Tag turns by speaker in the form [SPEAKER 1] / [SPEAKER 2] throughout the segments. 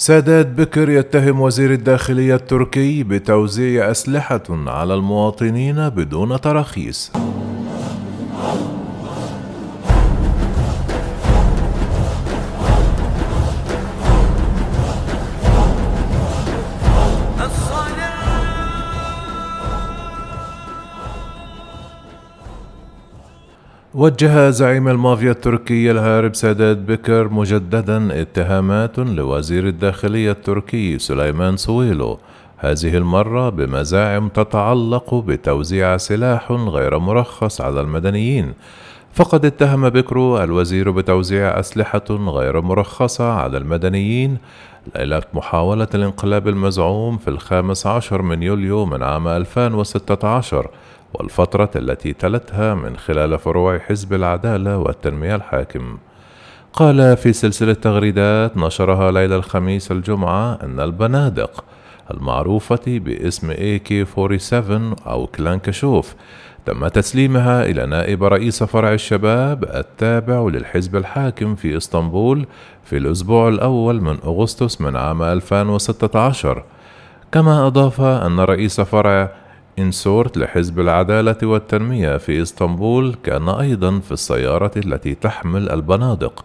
[SPEAKER 1] سادات بكر يتهم وزير الداخلية التركي بتوزيع أسلحة على المواطنين بدون تراخيص. وجه زعيم المافيا التركي الهارب سادات بكر مجددا اتهامات لوزير الداخلية التركي سليمان سويلو. هذه المرة بمزاعم تتعلق بتوزيع سلاح غير مرخص على المدنيين. فقد اتهم بكر الوزير بتوزيع أسلحة غير مرخصة على المدنيين ليلة محاولة الانقلاب المزعوم في الخامس عشر من يوليو من عام 2016 والفترة التي تلتها من خلال فروع حزب العدالة والتنمية الحاكم. قال في سلسلة تغريدات نشرها ليلة الخميس الجمعة أن البنادق المعروفة باسم AK-47 أو كلانكشوف تم تسليمها إلى نائب رئيس فرع الشباب التابع للحزب الحاكم في إسطنبول في الأسبوع الأول من أغسطس من عام 2016 كما أضاف أن رئيس فرع إنسورت لحزب العدالة والتنمية في إسطنبول كان أيضا في السيارة التي تحمل البنادق.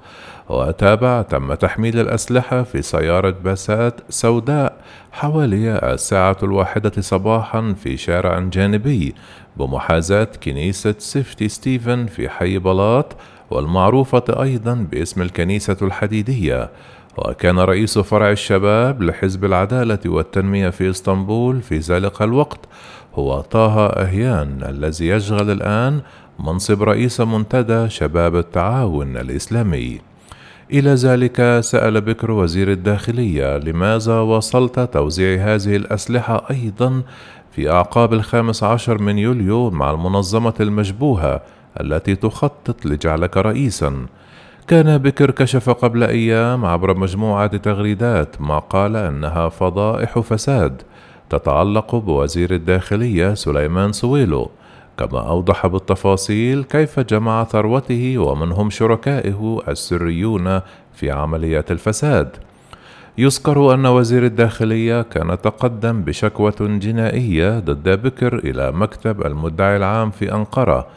[SPEAKER 1] وتابع تم تحميل الأسلحة في سيارة باسات سوداء حوالي الساعة الواحدة صباحا في شارع جانبي بمحاذاة كنيسة سفيتي ستيفان في حي بلاط والمعروفة أيضا باسم الكنيسة الحديدية. وكان رئيس فرع الشباب لحزب العدالة والتنمية في إسطنبول في ذلك الوقت هو طه أيهان الذي يشغل الآن منصب رئيس منتدى شباب التعاون الإسلامي. إلى ذلك سأل بكر وزير الداخلية لماذا وصلت توزيع هذه الأسلحة أيضا في أعقاب الخامس عشر من يوليو مع المنظمة المشبوهة التي تخطط لجعلك رئيسا كان بكر كشف قبل أيام عبر مجموعة تغريدات ما قال أنها فضائح فساد تتعلق بوزير الداخلية سليمان سويلو. كما أوضح بالتفاصيل كيف جمع ثروته ومن هم شركائه السريون في عمليات الفساد. يذكر أن وزير الداخلية كان تقدم بشكوى جنائية ضد بكر إلى مكتب المدعي العام في أنقرة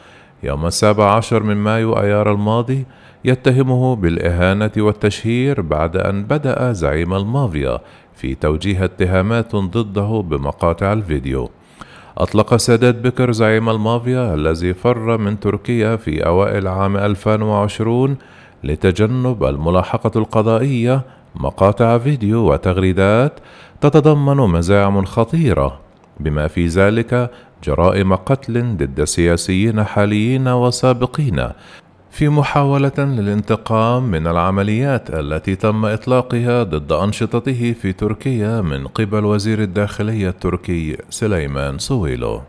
[SPEAKER 1] يوم السابع عشر من مايو أيار الماضي يتهمه بالإهانة والتشهير بعد أن بدأ زعيم المافيا في توجيه اتهامات ضده بمقاطع الفيديو. أطلق سادات بكر زعيم المافيا الذي فر من تركيا في أوائل عام 2020 لتجنب الملاحقة القضائية مقاطع فيديو وتغريدات تتضمن مزاعم خطيرة بما في ذلك جرائم قتل ضد سياسيين حاليين وسابقين في محاولة للانتقام من العمليات التي تم إطلاقها ضد أنشطته في تركيا من قبل وزير الداخلية التركي سليمان سويلو.